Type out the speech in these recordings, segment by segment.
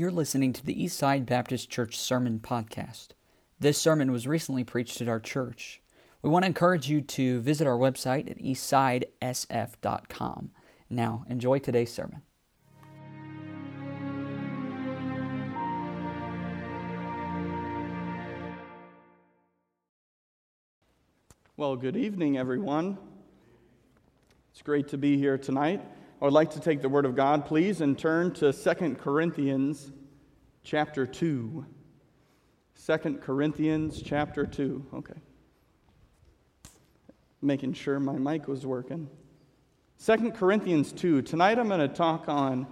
You're listening to the Eastside Baptist Church Sermon Podcast. This sermon was recently preached at our church. We want to encourage you to visit our website at eastsidesf.com. Now, enjoy today's sermon. Well, good evening, everyone. It's great to be here tonight. I would like to take the Word of God, please, and turn to 2 Corinthians chapter 2. 2 Corinthians chapter 2. Okay. Making sure my mic was working. 2 Corinthians 2. Tonight I'm going to talk on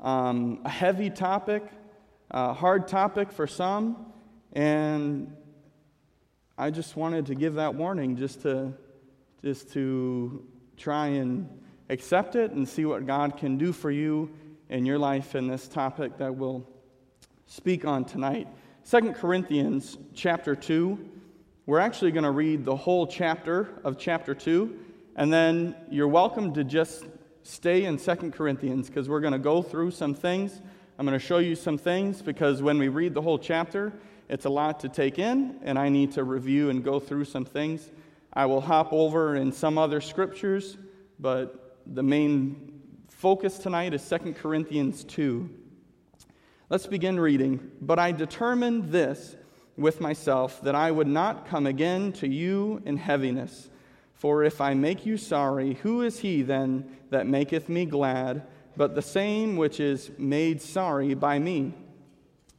um, a heavy topic, a hard topic for some, and I just wanted to give that warning just to, just to try and accept it and see what God can do for you in your life in this topic that we'll speak on tonight. Second Corinthians chapter 2. We're actually going to read the whole chapter of chapter 2, and then you're welcome to just stay in Second Corinthians because we're going to go through some things. I'm going to show you some things because when we read the whole chapter, it's a lot to take in, and I need to review and go through some things. I will hop over in some other scriptures, but the main focus tonight is 2 Corinthians 2. Let's begin reading. But I determined this with myself that I would not come again to you in heaviness. For if I make you sorry, who is he then that maketh me glad, but the same which is made sorry by me?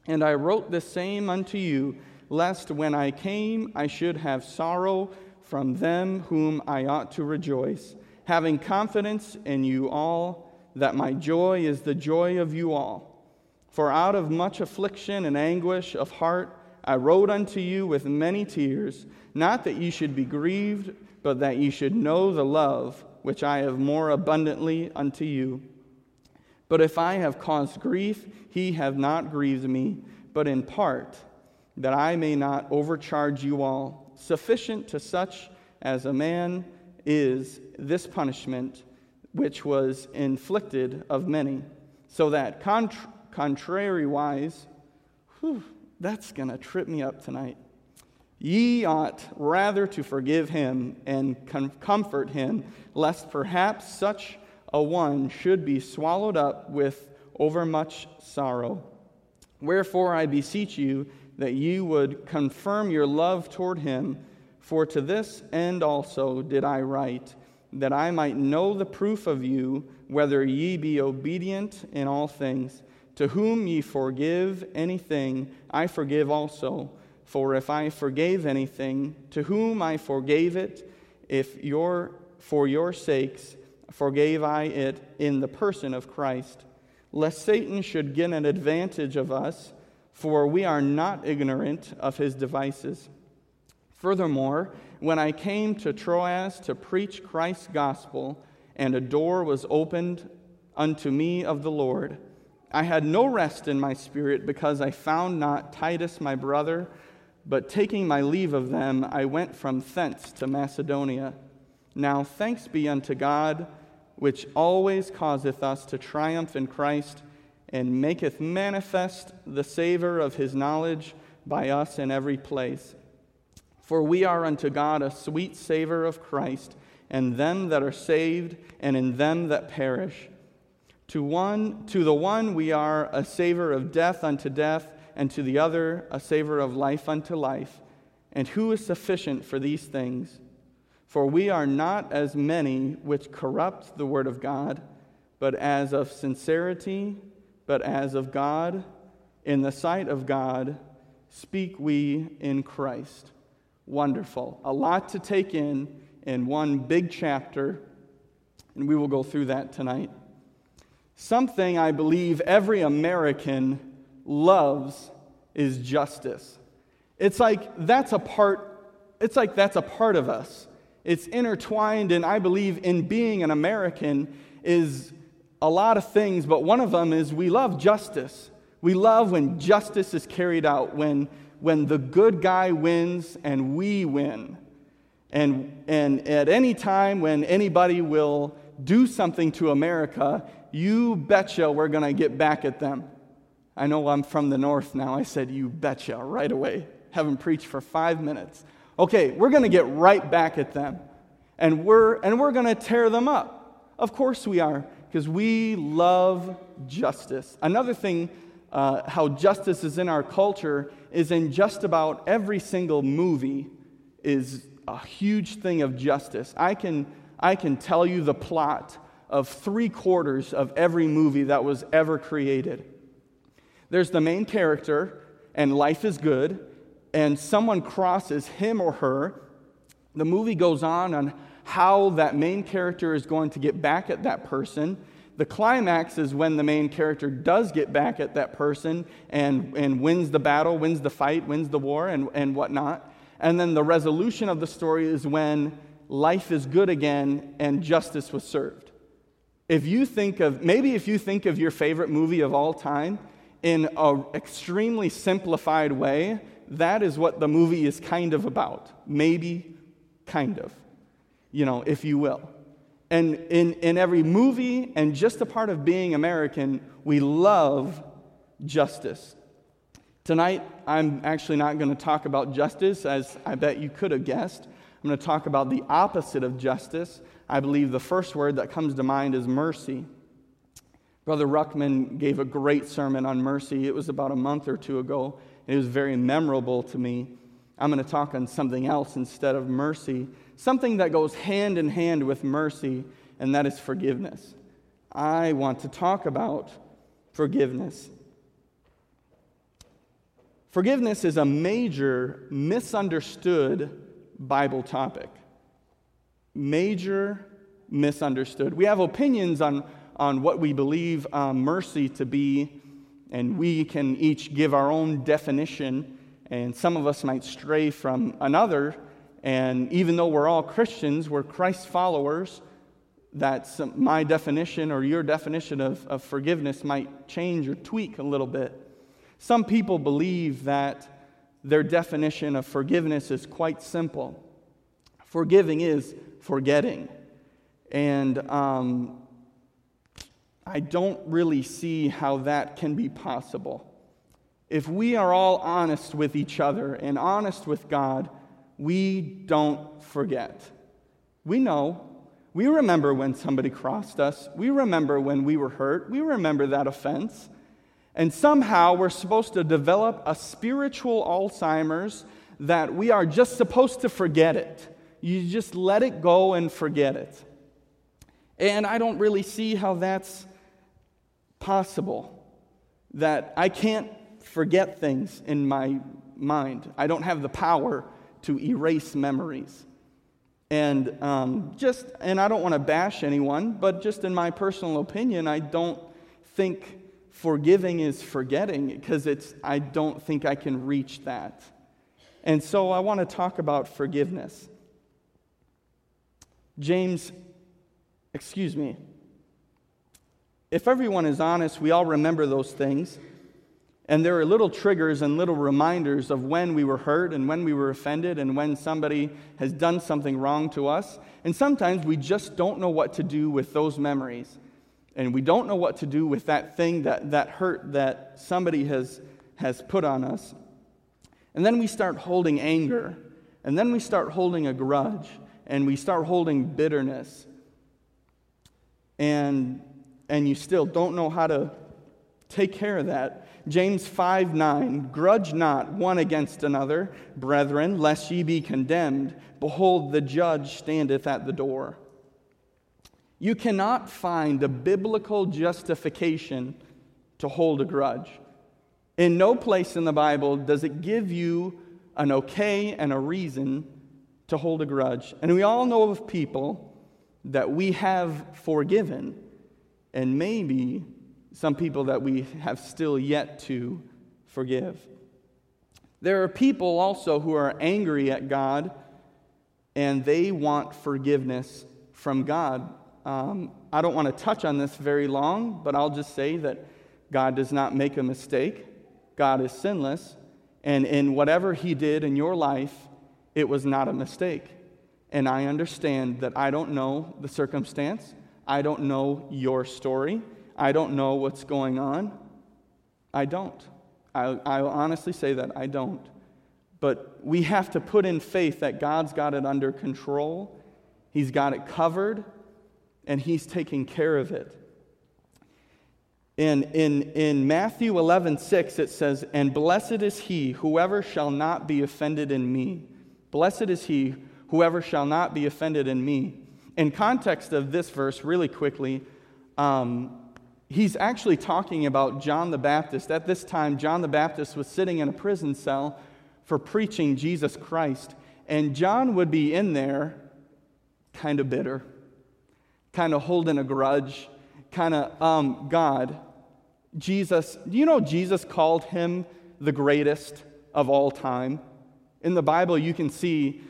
And I wrote the same unto you, lest when I came I should have sorrow from them whom I ought to rejoice having confidence in you all, that my joy is the joy of you all. For out of much affliction and anguish of heart I wrote unto you with many tears, not that ye should be grieved, but that ye should know the love which I have more abundantly unto you. But if I have caused grief, he have not grieved me, but in part, that I may not overcharge you all, sufficient to such as a man is this punishment which was inflicted of many, so that contr- contrariwise, whew, that's going to trip me up tonight. Ye ought rather to forgive him and com- comfort him, lest perhaps such a one should be swallowed up with overmuch sorrow. Wherefore I beseech you that ye would confirm your love toward him for to this end also did I write, that I might know the proof of you, whether ye be obedient in all things. To whom ye forgive anything, I forgive also. For if I forgave anything, to whom I forgave it, if your, for your sakes forgave I it in the person of Christ, lest Satan should get an advantage of us, for we are not ignorant of his devices. Furthermore, when I came to Troas to preach Christ's gospel, and a door was opened unto me of the Lord, I had no rest in my spirit because I found not Titus my brother, but taking my leave of them, I went from thence to Macedonia. Now thanks be unto God, which always causeth us to triumph in Christ, and maketh manifest the savor of his knowledge by us in every place. For we are unto God a sweet savor of Christ, and them that are saved, and in them that perish. To one, to the one we are a savor of death unto death, and to the other a savor of life unto life. And who is sufficient for these things? For we are not as many which corrupt the word of God, but as of sincerity, but as of God, in the sight of God, speak we in Christ wonderful. A lot to take in in one big chapter, and we will go through that tonight. Something I believe every American loves is justice. It's like that's a part it's like that's a part of us. It's intertwined and I believe in being an American is a lot of things, but one of them is we love justice. We love when justice is carried out, when when the good guy wins and we win. And, and at any time when anybody will do something to America, you betcha we're going to get back at them. I know I'm from the north now. I said, You betcha, right away. Haven't preached for five minutes. Okay, we're going to get right back at them. And we're, and we're going to tear them up. Of course we are, because we love justice. Another thing, uh, how justice is in our culture, is in just about every single movie is a huge thing of justice. I can, I can tell you the plot of three quarters of every movie that was ever created. There's the main character, and life is good, and someone crosses him or her. The movie goes on on how that main character is going to get back at that person. The climax is when the main character does get back at that person and, and wins the battle, wins the fight, wins the war, and, and whatnot. And then the resolution of the story is when life is good again and justice was served. If you think of, maybe if you think of your favorite movie of all time in an extremely simplified way, that is what the movie is kind of about. Maybe, kind of, you know, if you will. And in, in every movie and just a part of being American, we love justice. Tonight, I'm actually not going to talk about justice, as I bet you could have guessed. I'm going to talk about the opposite of justice. I believe the first word that comes to mind is mercy. Brother Ruckman gave a great sermon on mercy. It was about a month or two ago. And it was very memorable to me. I'm going to talk on something else instead of mercy, something that goes hand in hand with mercy, and that is forgiveness. I want to talk about forgiveness. Forgiveness is a major misunderstood Bible topic. Major misunderstood. We have opinions on, on what we believe um, mercy to be, and we can each give our own definition, and some of us might stray from another. And even though we're all Christians, we're Christ followers, that my definition or your definition of, of forgiveness might change or tweak a little bit. Some people believe that their definition of forgiveness is quite simple forgiving is forgetting. And um, I don't really see how that can be possible. If we are all honest with each other and honest with God, we don't forget. We know. We remember when somebody crossed us. We remember when we were hurt. We remember that offense. And somehow we're supposed to develop a spiritual Alzheimer's that we are just supposed to forget it. You just let it go and forget it. And I don't really see how that's possible. That I can't forget things in my mind. I don't have the power to erase memories. And um, just, and I don't want to bash anyone, but just in my personal opinion, I don't think forgiving is forgetting because it's I don't think I can reach that. And so I want to talk about forgiveness. James, excuse me. If everyone is honest, we all remember those things. And there are little triggers and little reminders of when we were hurt and when we were offended and when somebody has done something wrong to us. And sometimes we just don't know what to do with those memories and we don't know what to do with that thing, that, that hurt that somebody has, has put on us. And then we start holding anger, and then we start holding a grudge, and we start holding bitterness. And, and you still don't know how to take care of that. James 5 9, grudge not one against another, brethren, lest ye be condemned. Behold, the judge standeth at the door. You cannot find a biblical justification to hold a grudge. In no place in the Bible does it give you an okay and a reason to hold a grudge. And we all know of people that we have forgiven, and maybe some people that we have still yet to forgive. There are people also who are angry at God and they want forgiveness from God um, I don't want to touch on this very long, but I'll just say that God does not make a mistake. God is sinless. And in whatever He did in your life, it was not a mistake. And I understand that I don't know the circumstance, I don't know your story, I don't know what's going on. I don't. I, I honestly say that I don't. But we have to put in faith that God's got it under control, He's got it covered, and He's taking care of it. In, in, in Matthew 11, 6, it says, And blessed is he, whoever shall not be offended in me. Blessed is he, whoever shall not be offended in me. In context of this verse, really quickly, um, he's actually talking about John the Baptist. At this time, John the Baptist was sitting in a prison cell for preaching Jesus Christ. And John would be in there kind of bitter, kind of holding a grudge, kind of, um, God, Jesus, do you know Jesus called him the greatest of all time? In the Bible, you can see,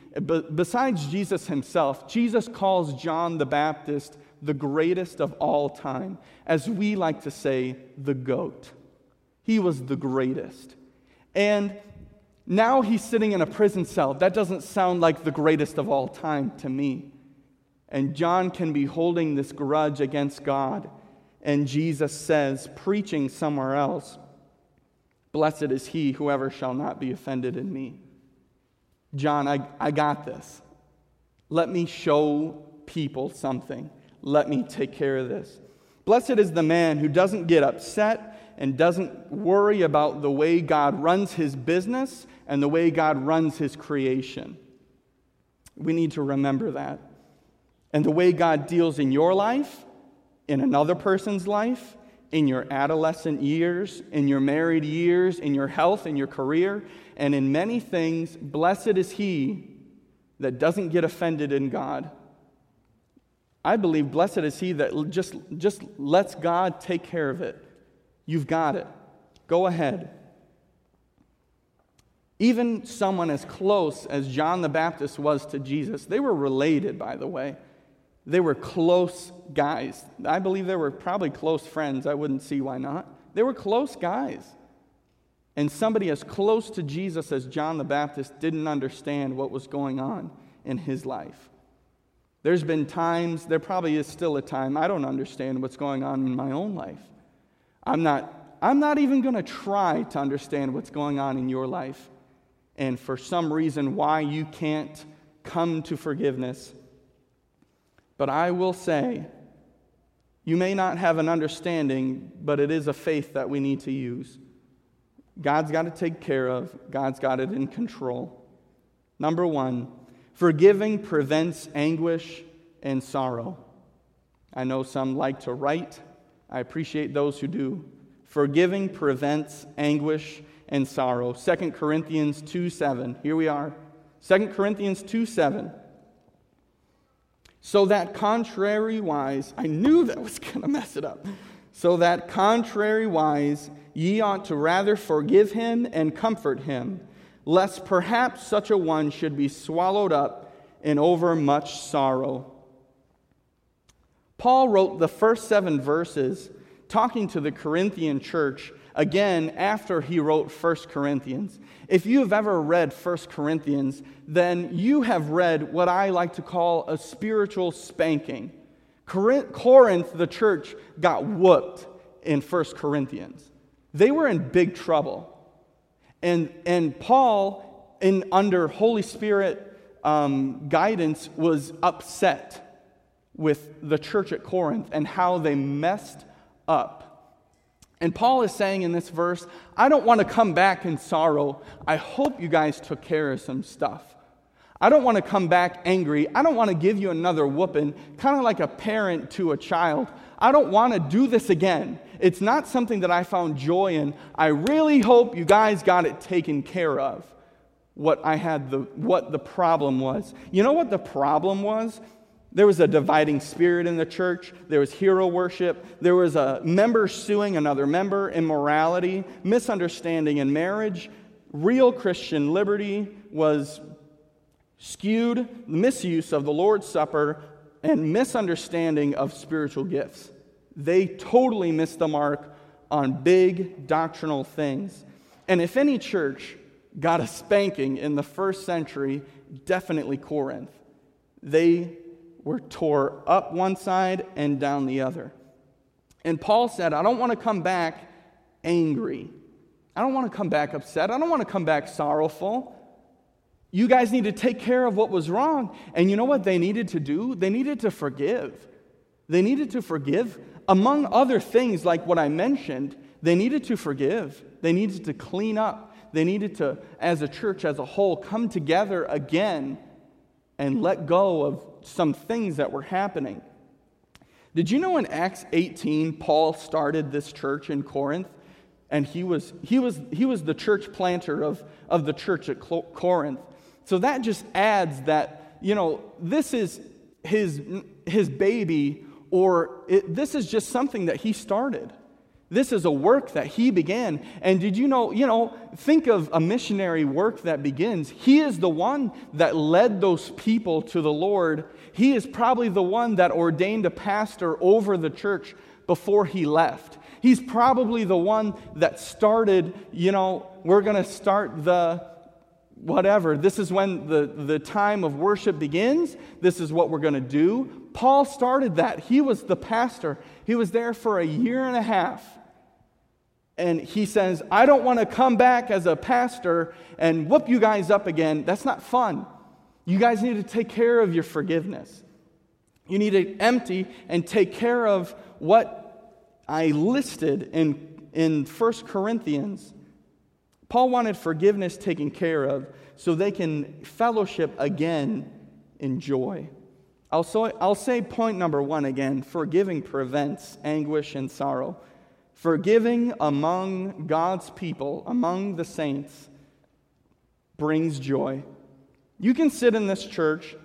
besides Jesus himself, Jesus calls John the Baptist the greatest of all time. As we like to say, the GOAT. He was the greatest. And now he's sitting in a prison cell. That doesn't sound like the greatest of all time to me. And John can be holding this grudge against God. And Jesus says, preaching somewhere else, Blessed is he, whoever shall not be offended in me. John, I, I got this. Let me show people something. Let me take care of this. Blessed is the man who doesn't get upset and doesn't worry about the way God runs his business and the way God runs his creation. We need to remember that. And the way God deals in your life, in another person's life, in your adolescent years, in your married years, in your health, in your career, and in many things, blessed is he that doesn't get offended in God. I believe blessed is he that just, just lets God take care of it. You've got it. Go ahead. Even someone as close as John the Baptist was to Jesus, they were related, by the way. They were close guys. I believe they were probably close friends. I wouldn't see why not. They were close guys. And somebody as close to Jesus as John the Baptist didn't understand what was going on in his life. There's been times, there probably is still a time, I don't understand what's going on in my own life. I'm not, I'm not even going to try to understand what's going on in your life. And for some reason, why you can't come to forgiveness. But I will say, you may not have an understanding, but it is a faith that we need to use. God's got to take care of, God's got it in control. Number one, forgiving prevents anguish and sorrow. I know some like to write, I appreciate those who do. Forgiving prevents anguish and sorrow. 2 Corinthians 2 7. Here we are. 2 Corinthians 2 7. So that contrariwise, I knew that was going to mess it up. So that contrariwise, ye ought to rather forgive him and comfort him, lest perhaps such a one should be swallowed up in overmuch sorrow. Paul wrote the first seven verses talking to the Corinthian church again after he wrote 1 Corinthians. If you have ever read 1 Corinthians, then you have read what I like to call a spiritual spanking. Corinth, the church, got whooped in 1 Corinthians. They were in big trouble. And, and Paul, in, under Holy Spirit um, guidance, was upset with the church at Corinth and how they messed up. And Paul is saying in this verse, I don't want to come back in sorrow. I hope you guys took care of some stuff. I don't want to come back angry. I don't want to give you another whooping, kind of like a parent to a child. I don't want to do this again. It's not something that I found joy in. I really hope you guys got it taken care of. What I had the what the problem was. You know what the problem was? There was a dividing spirit in the church. There was hero worship. There was a member suing another member, immorality, misunderstanding in marriage. Real Christian liberty was skewed, misuse of the Lord's Supper, and misunderstanding of spiritual gifts. They totally missed the mark on big doctrinal things. And if any church got a spanking in the first century, definitely Corinth. They were tore up one side and down the other. And Paul said, I don't want to come back angry. I don't want to come back upset. I don't want to come back sorrowful. You guys need to take care of what was wrong. And you know what they needed to do? They needed to forgive. They needed to forgive. Among other things, like what I mentioned, they needed to forgive. They needed to clean up. They needed to, as a church as a whole, come together again and let go of some things that were happening. Did you know in Acts 18, Paul started this church in Corinth? And he was, he was, he was the church planter of, of the church at Corinth. So that just adds that, you know, this is his, his baby, or it, this is just something that he started. This is a work that he began. And did you know, you know, think of a missionary work that begins. He is the one that led those people to the Lord. He is probably the one that ordained a pastor over the church before he left. He's probably the one that started, you know, we're going to start the whatever. This is when the, the time of worship begins. This is what we're going to do. Paul started that. He was the pastor. He was there for a year and a half. And he says, I don't want to come back as a pastor and whoop you guys up again. That's not fun. You guys need to take care of your forgiveness. You need to empty and take care of what I listed in, in 1 Corinthians Paul wanted forgiveness taken care of so they can fellowship again in joy. I'll, I'll say point number one again forgiving prevents anguish and sorrow. Forgiving among God's people, among the saints, brings joy. You can sit in this church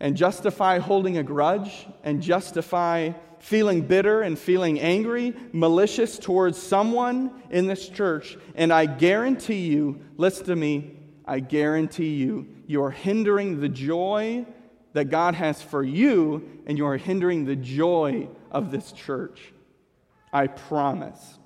and justify holding a grudge and justify feeling bitter and feeling angry, malicious towards someone in this church, and I guarantee you, listen to me, I guarantee you, you're hindering the joy that God has for you, and you are hindering the joy of this church. I promise.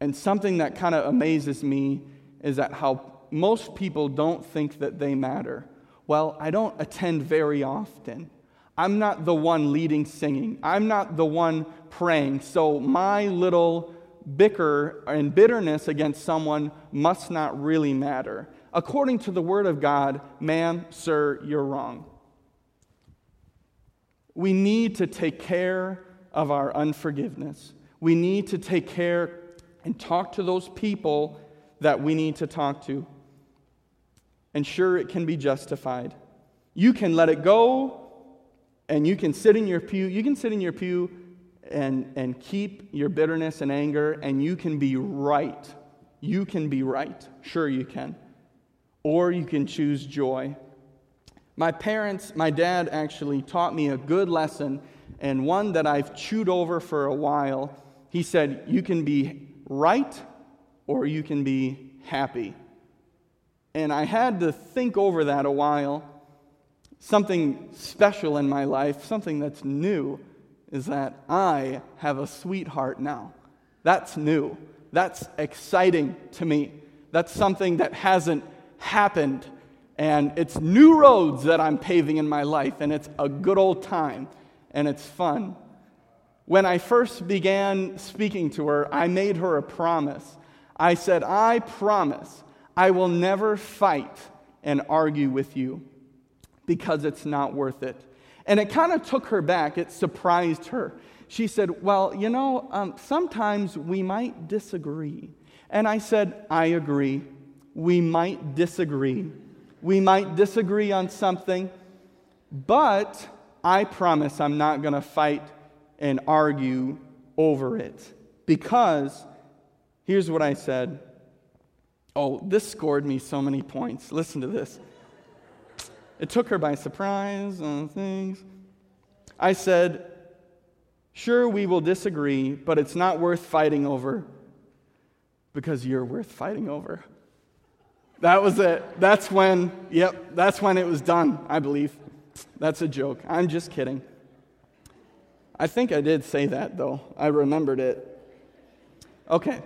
And something that kind of amazes me is that how most people don't think that they matter. Well, I don't attend very often. I'm not the one leading singing. I'm not the one praying. So my little bicker and bitterness against someone must not really matter. According to the Word of God, ma'am, sir, you're wrong. We need to take care of our unforgiveness. We need to take care and talk to those people that we need to talk to. And sure, it can be justified. You can let it go and you can sit in your pew, you can sit in your pew and, and keep your bitterness and anger, and you can be right. You can be right. Sure, you can. Or you can choose joy. My parents, my dad actually taught me a good lesson, and one that I've chewed over for a while. He said, You can be right or you can be happy. And I had to think over that a while something special in my life, something that's new, is that I have a sweetheart now. That's new. That's exciting to me. That's something that hasn't happened. And it's new roads that I'm paving in my life, and it's a good old time, and it's fun. When I first began speaking to her, I made her a promise. I said, I promise I will never fight and argue with you because it's not worth it. And it kind of took her back, it surprised her. She said, Well, you know, um, sometimes we might disagree. And I said, I agree. We might disagree. We might disagree on something, but I promise I'm not going to fight and argue over it. Because here's what I said. Oh, this scored me so many points. Listen to this. It took her by surprise on things. I said, Sure, we will disagree, but it's not worth fighting over because you're worth fighting over. That was it. That's when, yep, that's when it was done, I believe. That's a joke. I'm just kidding. I think I did say that, though. I remembered it. Okay.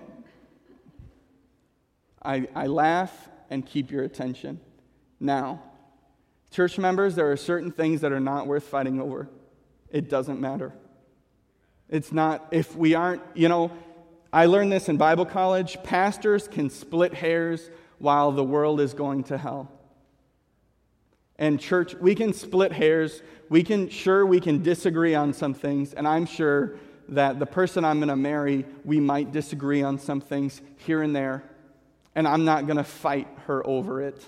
I, I laugh and keep your attention. Now, Church members, there are certain things that are not worth fighting over. It doesn't matter. It's not, if we aren't, you know, I learned this in Bible college. Pastors can split hairs while the world is going to hell. And church, we can split hairs. We can, sure, we can disagree on some things. And I'm sure that the person I'm going to marry, we might disagree on some things here and there. And I'm not going to fight her over it.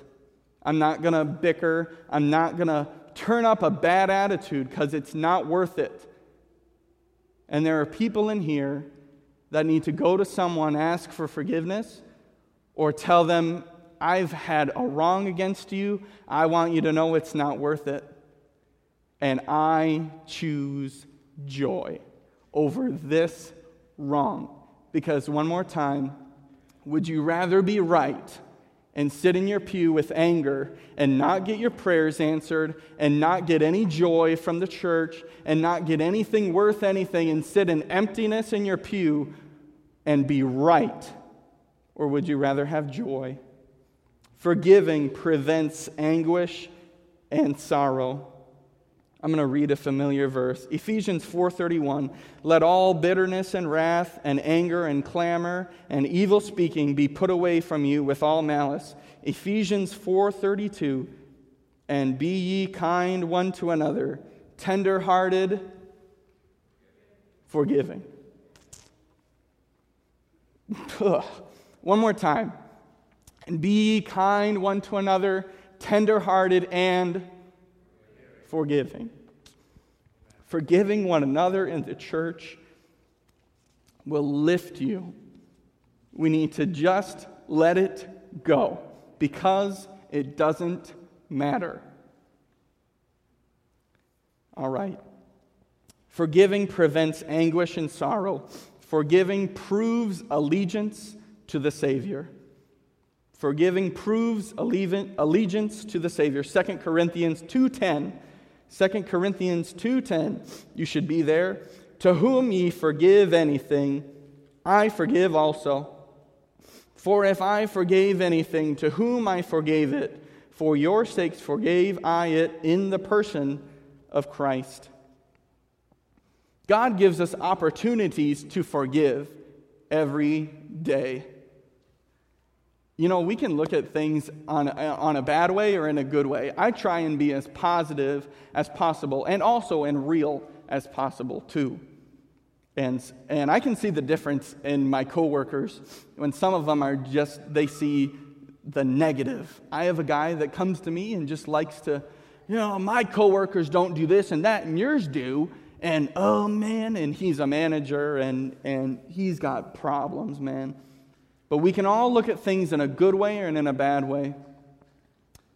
I'm not going to bicker. I'm not going to turn up a bad attitude because it's not worth it. And there are people in here that need to go to someone, ask for forgiveness, or tell them, I've had a wrong against you. I want you to know it's not worth it. And I choose joy over this wrong. Because, one more time, would you rather be right and sit in your pew with anger and not get your prayers answered and not get any joy from the church and not get anything worth anything and sit in emptiness in your pew and be right? Or would you rather have joy? Forgiving prevents anguish and sorrow. I'm going to read a familiar verse. Ephesians 4:31, "Let all bitterness and wrath and anger and clamor and evil speaking be put away from you with all malice." Ephesians 4:32, "And be ye kind one to another, tender-hearted, forgiving." One more time. And be ye kind one to another, tender-hearted and forgiving. Forgiving one another in the church will lift you. We need to just let it go because it doesn't matter. All right. Forgiving prevents anguish and sorrow. Forgiving proves allegiance to the Savior. Forgiving proves allegiance to the Savior. 2 Corinthians 2:10 2 Corinthians 2:10. You should be there. To whom ye forgive anything, I forgive also. For if I forgave anything, to whom I forgave it, for your sakes forgave I it in the person of Christ. God gives us opportunities to forgive every day. You know, we can look at things on, on a bad way or in a good way. I try and be as positive as possible and also and real as possible, too. And, and I can see the difference in my coworkers when some of them are just, they see the negative. I have a guy that comes to me and just likes to, you know, my coworkers don't do this and that, and yours do. And oh man, and he's a manager and, and he's got problems, man. But we can all look at things in a good way and in a bad way.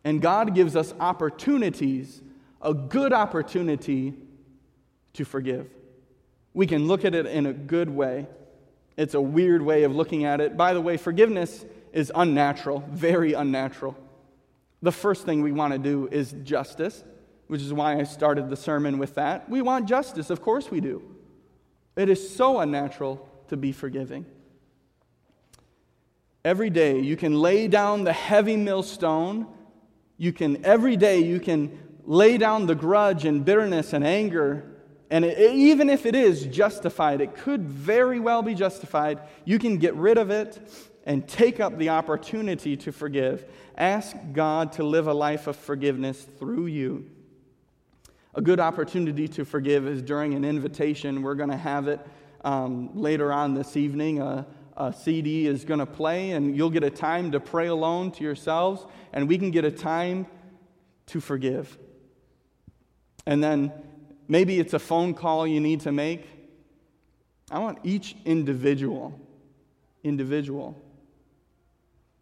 And God gives us opportunities, a good opportunity to forgive. We can look at it in a good way. It's a weird way of looking at it. By the way, forgiveness is unnatural, very unnatural. The first thing we want to do is justice, which is why I started the sermon with that. We want justice, of course we do. It is so unnatural to be forgiving. Every day you can lay down the heavy millstone. You can, every day, you can lay down the grudge and bitterness and anger. And it, even if it is justified, it could very well be justified. You can get rid of it and take up the opportunity to forgive. Ask God to live a life of forgiveness through you. A good opportunity to forgive is during an invitation. We're going to have it um, later on this evening. Uh, a CD is going to play, and you'll get a time to pray alone to yourselves, and we can get a time to forgive. And then maybe it's a phone call you need to make. I want each individual, individual,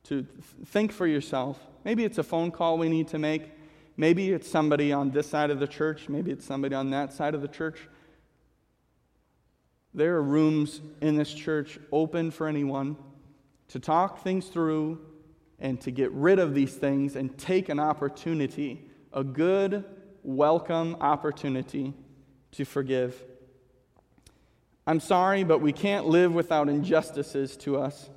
to think for yourself. Maybe it's a phone call we need to make. Maybe it's somebody on this side of the church. Maybe it's somebody on that side of the church. There are rooms in this church open for anyone to talk things through and to get rid of these things and take an opportunity, a good, welcome opportunity to forgive. I'm sorry, but we can't live without injustices to us.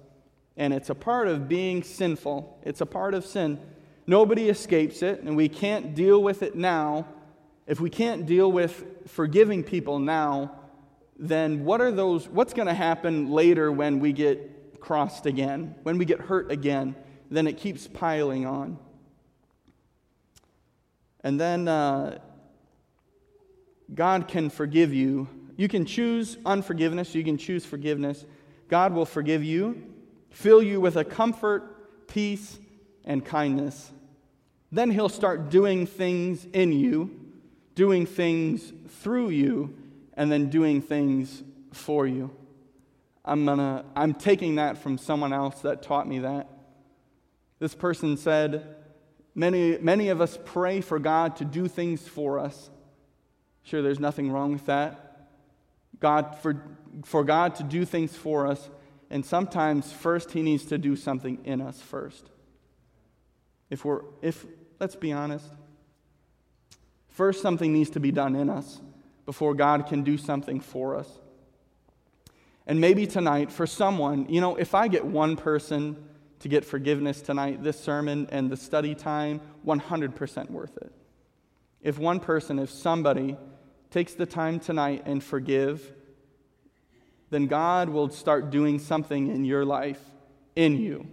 And it's a part of being sinful, it's a part of sin. Nobody escapes it, and we can't deal with it now. If we can't deal with forgiving people now, then what are those what's going to happen later when we get crossed again, when we get hurt again? Then it keeps piling on. And then uh, God can forgive you. You can choose unforgiveness, you can choose forgiveness. God will forgive you, fill you with a comfort, peace, and kindness. Then He'll start doing things in you, doing things through you, and then doing things for you. I'm, gonna, I'm taking that from someone else that taught me that. This person said, many, many of us pray for God to do things for us. Sure, there's nothing wrong with that. God, for, for God to do things for us, and sometimes first He needs to do something in us first. If we're, if, let's be honest, first something needs to be done in us before God can do something for us. And maybe tonight, for someone, you know, if I get one person to get forgiveness tonight, this sermon and the study time, 100% worth it. If one person, if somebody takes the time tonight and forgive, then God will start doing something in your life, in you.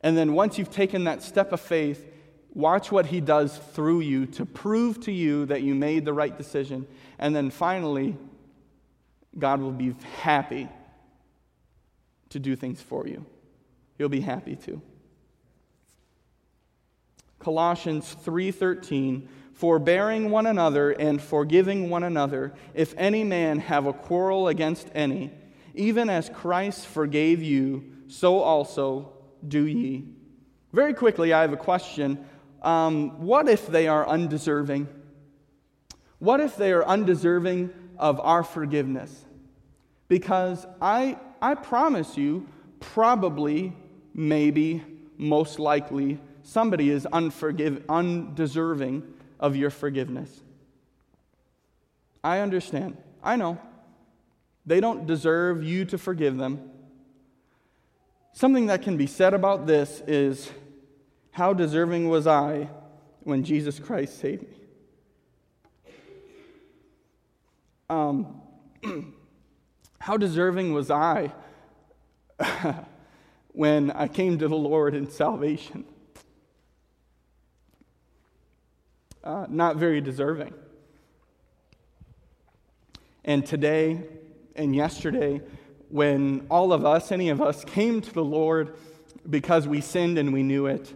And then once you've taken that step of faith, watch what He does through you to prove to you that you made the right decision. And then finally, God will be happy to do things for you. He'll be happy to. Colossians 3:13 forbearing one another and forgiving one another, if any man have a quarrel against any, even as Christ forgave you, so also do ye. Very quickly, I have a question. Um, what if they are undeserving? What if they are undeserving of our forgiveness? Because I, I promise you, probably, maybe, most likely, somebody is unforgive, undeserving of your forgiveness. I understand. I know. They don't deserve you to forgive them. Something that can be said about this is how deserving was I when Jesus Christ saved me? Um, how deserving was I when I came to the Lord in salvation? uh, not very deserving. And today and yesterday, when all of us, any of us, came to the Lord because we sinned and we knew it,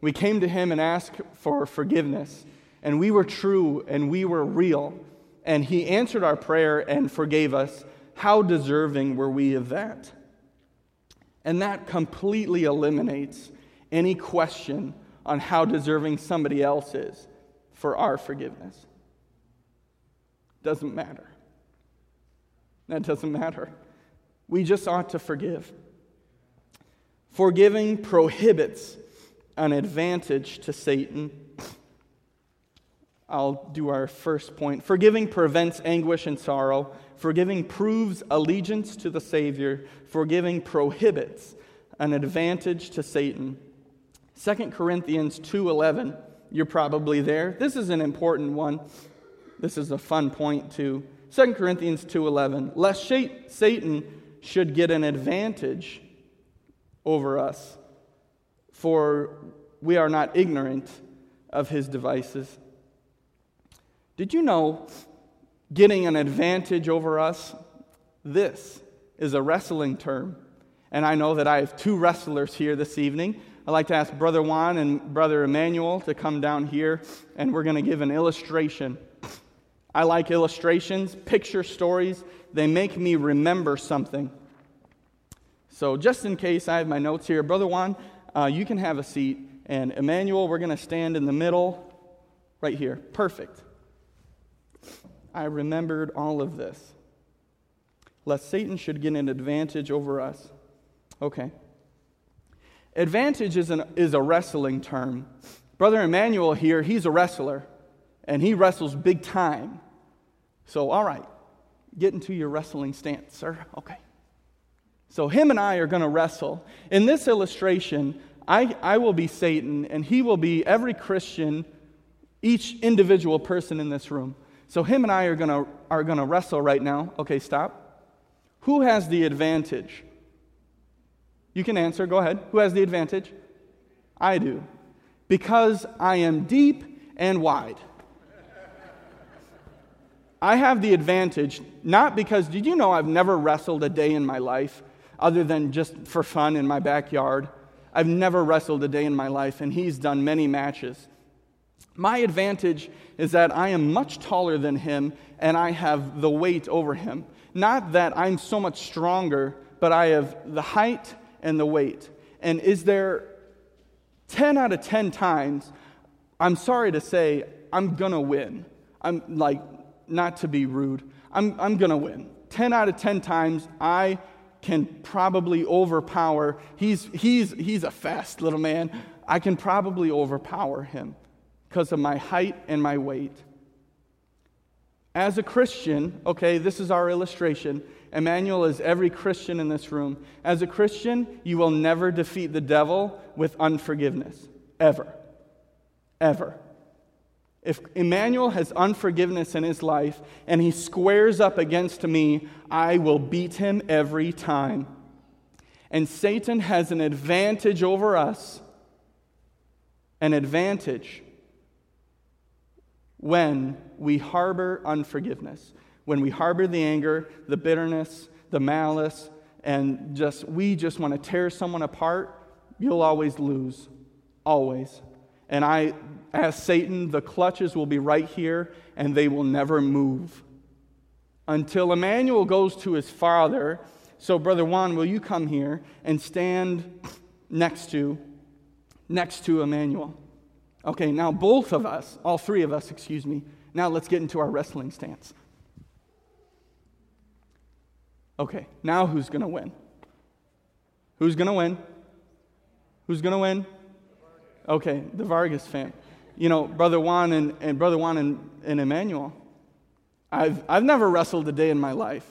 we came to Him and asked for forgiveness. And we were true and we were real. And He answered our prayer and forgave us. How deserving were we of that? And that completely eliminates any question on how deserving somebody else is for our forgiveness. Doesn't matter. That doesn't matter. We just ought to forgive. Forgiving prohibits an advantage to Satan. I'll do our first point. Forgiving prevents anguish and sorrow. Forgiving proves allegiance to the Savior. Forgiving prohibits an advantage to Satan. 2 Corinthians 2:11 you're probably there. This is an important one. This is a fun point too. 2 Corinthians 2:11 lest Satan should get an advantage over us for we are not ignorant of his devices. Did you know getting an advantage over us this is a wrestling term. And I know that I have two wrestlers here this evening. I'd like to ask Brother Juan and Brother Emmanuel to come down here, and we're going to give an illustration. I like illustrations, picture stories. They make me remember something. So, just in case I have my notes here, Brother Juan, uh, you can have a seat. And Emmanuel, we're going to stand in the middle right here. Perfect. I remembered all of this. Lest Satan should get an advantage over us. Okay. Advantage is, an, is a wrestling term. Brother Emmanuel here, he's a wrestler, and he wrestles big time. So, all right, get into your wrestling stance, sir. Okay. So, him and I are going to wrestle. In this illustration, I, I will be Satan, and he will be every Christian, each individual person in this room. So him and I are going to are going to wrestle right now. Okay, stop. Who has the advantage? You can answer. Go ahead. Who has the advantage? I do. Because I am deep and wide. I have the advantage, not because, did you know I've never wrestled a day in my life other than just for fun in my backyard? I've never wrestled a day in my life, and he's done many matches. My advantage is that I am much taller than him and I have the weight over him. Not that I'm so much stronger, but I have the height and the weight. And is there 10 out of 10 times, I'm sorry to say, I'm gonna win. I'm like, not to be rude, I'm, I'm gonna win. 10 out of 10 times, I can probably overpower. He's, he's, he's a fast little man. I can probably overpower him because of my height and my weight. As a Christian, okay, this is our illustration. Emmanuel is every Christian in this room. As a Christian, you will never defeat the devil with unforgiveness. Ever. Ever. If Emmanuel has unforgiveness in his life and he squares up against me, I will beat him every time. And Satan has an advantage over us. An advantage when we harbor unforgiveness, when we harbor the anger, the bitterness, the malice, and just we just want to tear someone apart, you'll always lose. Always. And I ask Satan, the clutches will be right here and they will never move. Until Emmanuel goes to his father. So, Brother Juan, will you come here and stand next to next to Emmanuel? Okay, now both of us, all three of us, excuse me, now let's get into our wrestling stance. Okay, now who's going to win? Who's going to win? Who's going to win? Okay, the Vargas fan. You know, Brother Juan and, and Brother Juan and, and Emmanuel. I've, I've never wrestled a day in my life.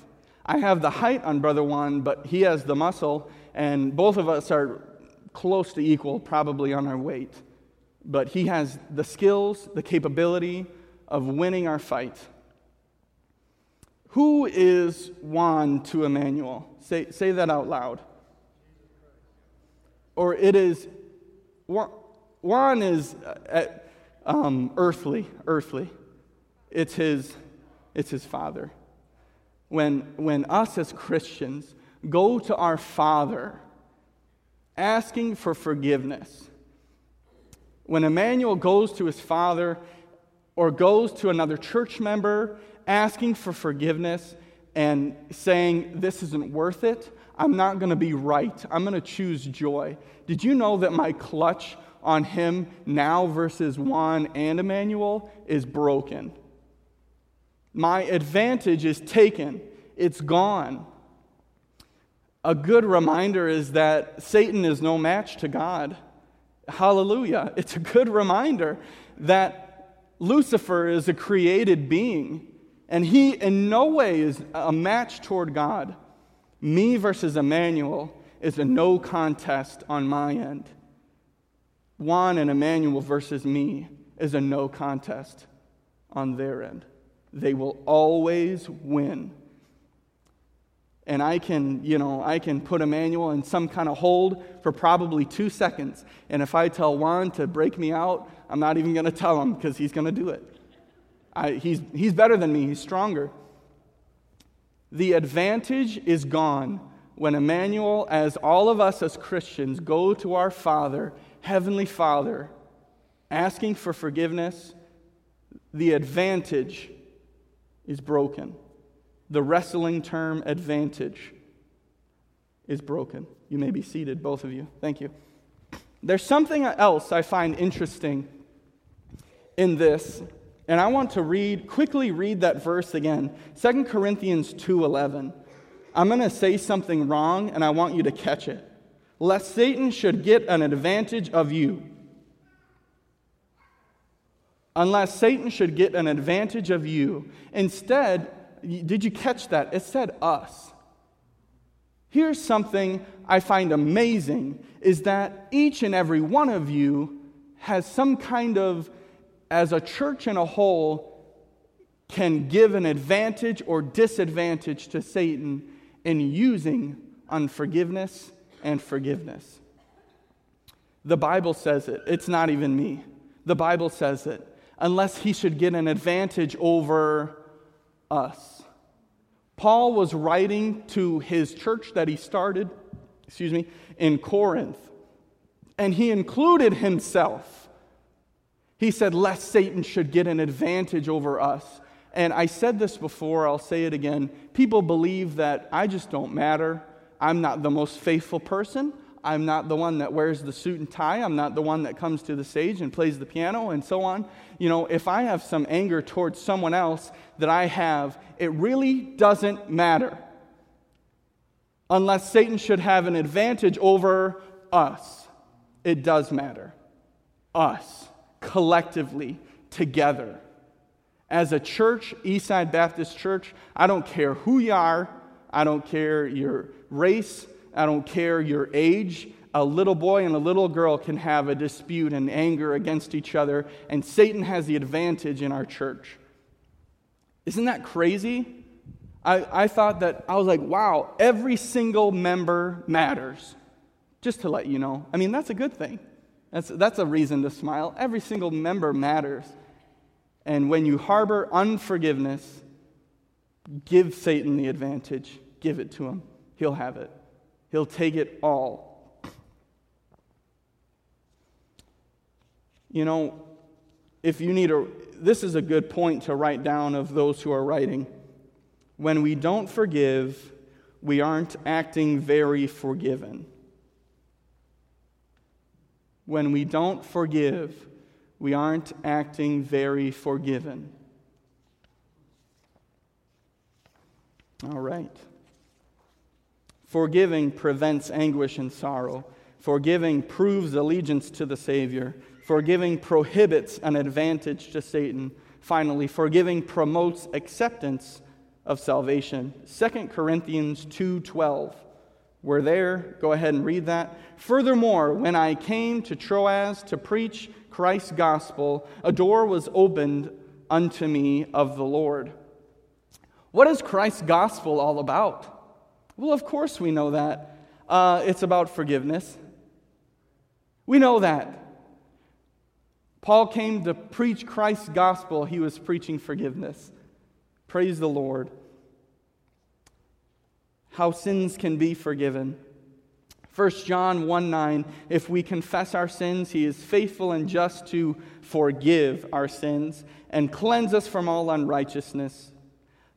I have the height on Brother Juan, but he has the muscle, and both of us are close to equal, probably on our weight but he has the skills, the capability of winning our fight. Who is Juan to Emmanuel? Say, say that out loud. Or it is, Juan is uh, um, earthly, earthly. It's his, it's his father. When, when us as Christians go to our father asking for forgiveness, when Emmanuel goes to his father or goes to another church member asking for forgiveness and saying, This isn't worth it, I'm not going to be right. I'm going to choose joy. Did you know that my clutch on him now versus Juan and Emmanuel is broken? My advantage is taken, it's gone. A good reminder is that Satan is no match to God. Hallelujah. It's a good reminder that Lucifer is a created being, and he in no way is a match toward God. Me versus Emmanuel is a no contest on my end. Juan and Emmanuel versus me is a no contest on their end. They will always win and I can, you know, I can put Emmanuel in some kind of hold for probably two seconds. And if I tell Juan to break me out, I'm not even going to tell him because he's going to do it. I, he's, he's better than me, he's stronger. The advantage is gone when Emmanuel, as all of us as Christians, go to our Father, Heavenly Father, asking for forgiveness. The advantage is broken the wrestling term advantage is broken. You may be seated, both of you. Thank you. There's something else I find interesting in this, and I want to read quickly read that verse again. 2 Corinthians 2:11. I'm going to say something wrong and I want you to catch it. Lest Satan should get an advantage of you. Unless Satan should get an advantage of you. Instead, did you catch that? It said us. Here's something I find amazing is that each and every one of you has some kind of, as a church in a whole, can give an advantage or disadvantage to Satan in using unforgiveness and forgiveness. The Bible says it. It's not even me. The Bible says it. Unless he should get an advantage over us. Paul was writing to his church that he started, excuse me, in Corinth, and he included himself. He said, Lest Satan should get an advantage over us. And I said this before, I'll say it again. People believe that I just don't matter. I'm not the most faithful person. I'm not the one that wears the suit and tie. I'm not the one that comes to the stage and plays the piano and so on. You know, if I have some anger towards someone else that I have, it really doesn't matter. Unless Satan should have an advantage over us, it does matter. Us, collectively, together. As a church, Eastside Baptist Church, I don't care who you are, I don't care your race, I don't care your age. A little boy and a little girl can have a dispute and anger against each other, and Satan has the advantage in our church. Isn't that crazy? I, I thought that, I was like, wow, every single member matters. Just to let you know. I mean, that's a good thing. That's, that's a reason to smile. Every single member matters. And when you harbor unforgiveness, give Satan the advantage. Give it to him. He'll have it. He'll take it all. You know, if you need a, this is a good point to write down of those who are writing. When we don't forgive, we aren't acting very forgiven. When we don't forgive, we aren't acting very forgiven. All right. Forgiving prevents anguish and sorrow. Forgiving proves allegiance to the Savior. Forgiving prohibits an advantage to Satan. Finally, forgiving promotes acceptance of salvation. 2 Corinthians 2:12. We're there. Go ahead and read that. Furthermore, when I came to Troas to preach Christ's gospel, a door was opened unto me of the Lord. What is Christ's gospel all about? Well, of course we know that. Uh, it's about forgiveness. We know that. Paul came to preach Christ's gospel, he was preaching forgiveness. Praise the Lord. How sins can be forgiven. 1 John 1 9, if we confess our sins, he is faithful and just to forgive our sins and cleanse us from all unrighteousness.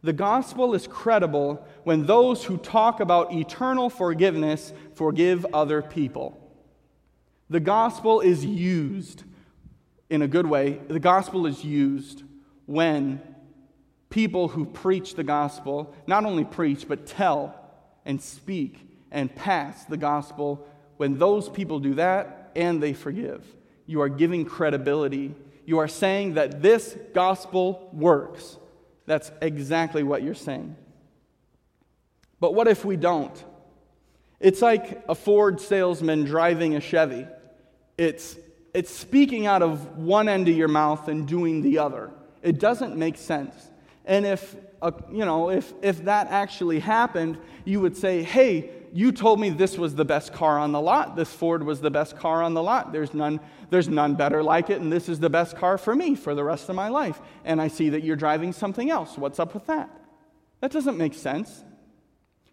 The gospel is credible when those who talk about eternal forgiveness forgive other people. The gospel is used in a good way. The gospel is used when people who preach the gospel not only preach, but tell and speak and pass the gospel. When those people do that and they forgive, you are giving credibility. You are saying that this gospel works. That's exactly what you're saying. But what if we don't? It's like a Ford salesman driving a Chevy. It's, it's speaking out of one end of your mouth and doing the other. It doesn't make sense. And if, uh, you know, if, if that actually happened, you would say, hey, you told me this was the best car on the lot. This Ford was the best car on the lot. There's none, there's none better like it, and this is the best car for me for the rest of my life. And I see that you're driving something else. What's up with that? That doesn't make sense.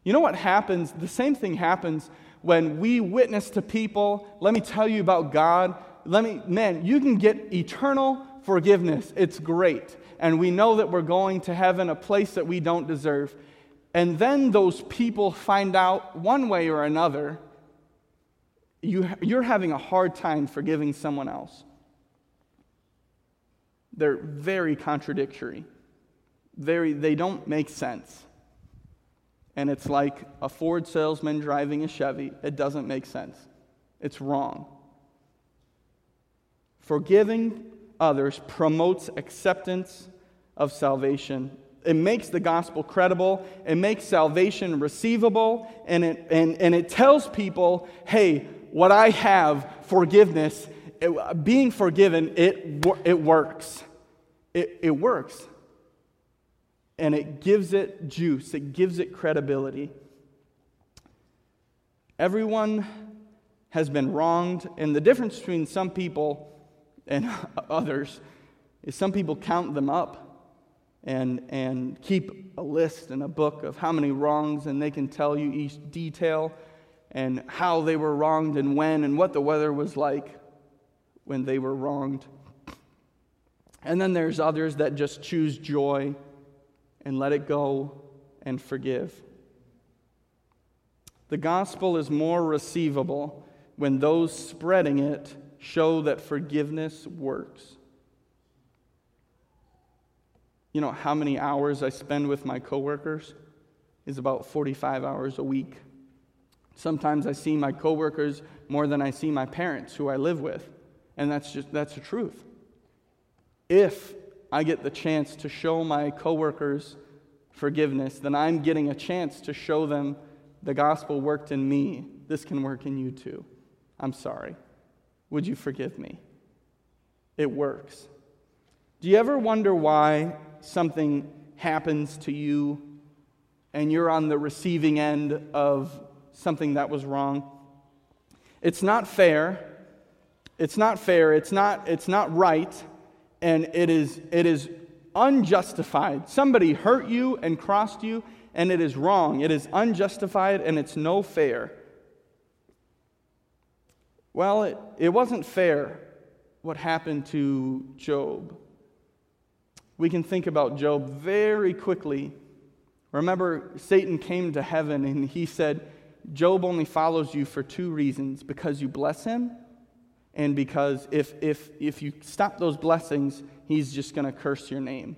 You know what happens? The same thing happens when we witness to people. Let me tell you about God. Let me, man, you can get eternal forgiveness. It's great. And we know that we're going to heaven, a place that we don't deserve and then those people find out one way or another you, you're having a hard time forgiving someone else. They're very contradictory. Very, they don't make sense. And it's like a Ford salesman driving a Chevy. It doesn't make sense. It's wrong. Forgiving others promotes acceptance of salvation it makes the gospel credible, it makes salvation receivable, and it, and, and it tells people hey, what I have, forgiveness, it, being forgiven, it, it works. It, it works. and it gives it juice, it gives it credibility. Everyone has been wronged, and the difference between some people and others is some people count them up and, and keep a list and a book of how many wrongs, and they can tell you each detail and how they were wronged and when and what the weather was like when they were wronged. And then there's others that just choose joy and let it go and forgive. The gospel is more receivable when those spreading it show that forgiveness works. You know how many hours I spend with my coworkers is about 45 hours a week. Sometimes I see my coworkers more than I see my parents who I live with. And that's just that's the truth. If I get the chance to show my coworkers forgiveness, then I'm getting a chance to show them the gospel worked in me. This can work in you too. I'm sorry. Would you forgive me? It works. Do you ever wonder why something happens to you and you're on the receiving end of something that was wrong? It's not fair it's not fair, it's not, it's not right, and it is, it is unjustified. Somebody hurt you and crossed you, and it is wrong. It is unjustified, and it's no fair. Well, it, it wasn't fair what happened to Job. We can think about Job very quickly. Remember, Satan came to heaven and he said, Job only follows you for two reasons because you bless him and because if, if, if you stop those blessings, he's just going to curse your name.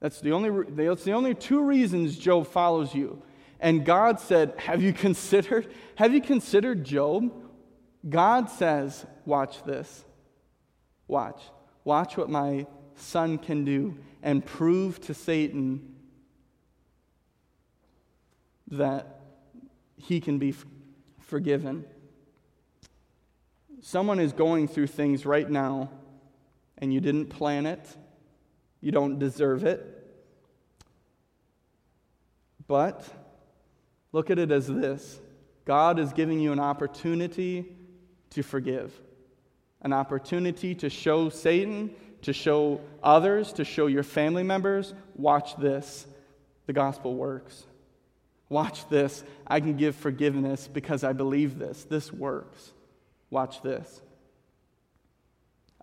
That's the, only, that's the only two reasons Job follows you. And God said, Have you considered? Have you considered Job? God says, Watch this. Watch. Watch what my son can do and prove to Satan that he can be forgiven. Someone is going through things right now and you didn't plan it, you don't deserve it. But look at it as this. God is giving you an opportunity to forgive, an opportunity to show Satan, to show others, to show your family members watch this. The gospel works. Watch this. I can give forgiveness because I believe this. This works. Watch this.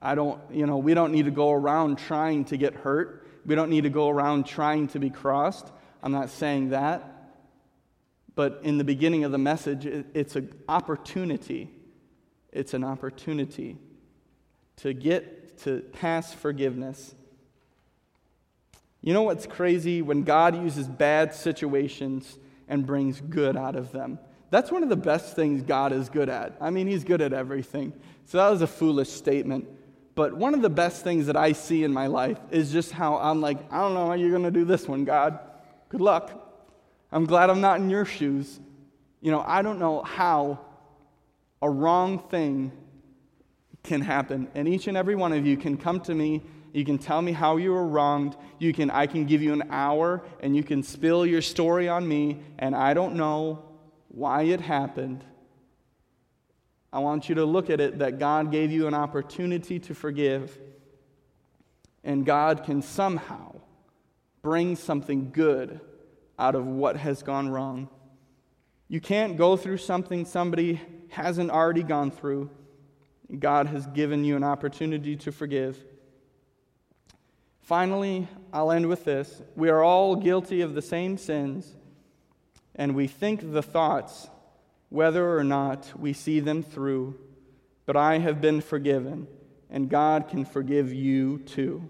I don't, you know, we don't need to go around trying to get hurt. We don't need to go around trying to be crossed. I'm not saying that. But in the beginning of the message, it's an opportunity. It's an opportunity to get to pass forgiveness. You know what's crazy? When God uses bad situations and brings good out of them. That's one of the best things God is good at. I mean, He's good at everything. So that was a foolish statement. But one of the best things that I see in my life is just how I'm like, I don't know how you're going to do this one, God. Good luck. I'm glad I'm not in your shoes. You know, I don't know how a wrong thing can happen. And each and every one of you can come to me. You can tell me how you were wronged. You can, I can give you an hour and you can spill your story on me, and I don't know why it happened. I want you to look at it that God gave you an opportunity to forgive, and God can somehow bring something good out of what has gone wrong. You can't go through something somebody hasn't already gone through. God has given you an opportunity to forgive. Finally, I'll end with this. We are all guilty of the same sins and we think the thoughts, whether or not we see them through. But I have been forgiven, and God can forgive you too.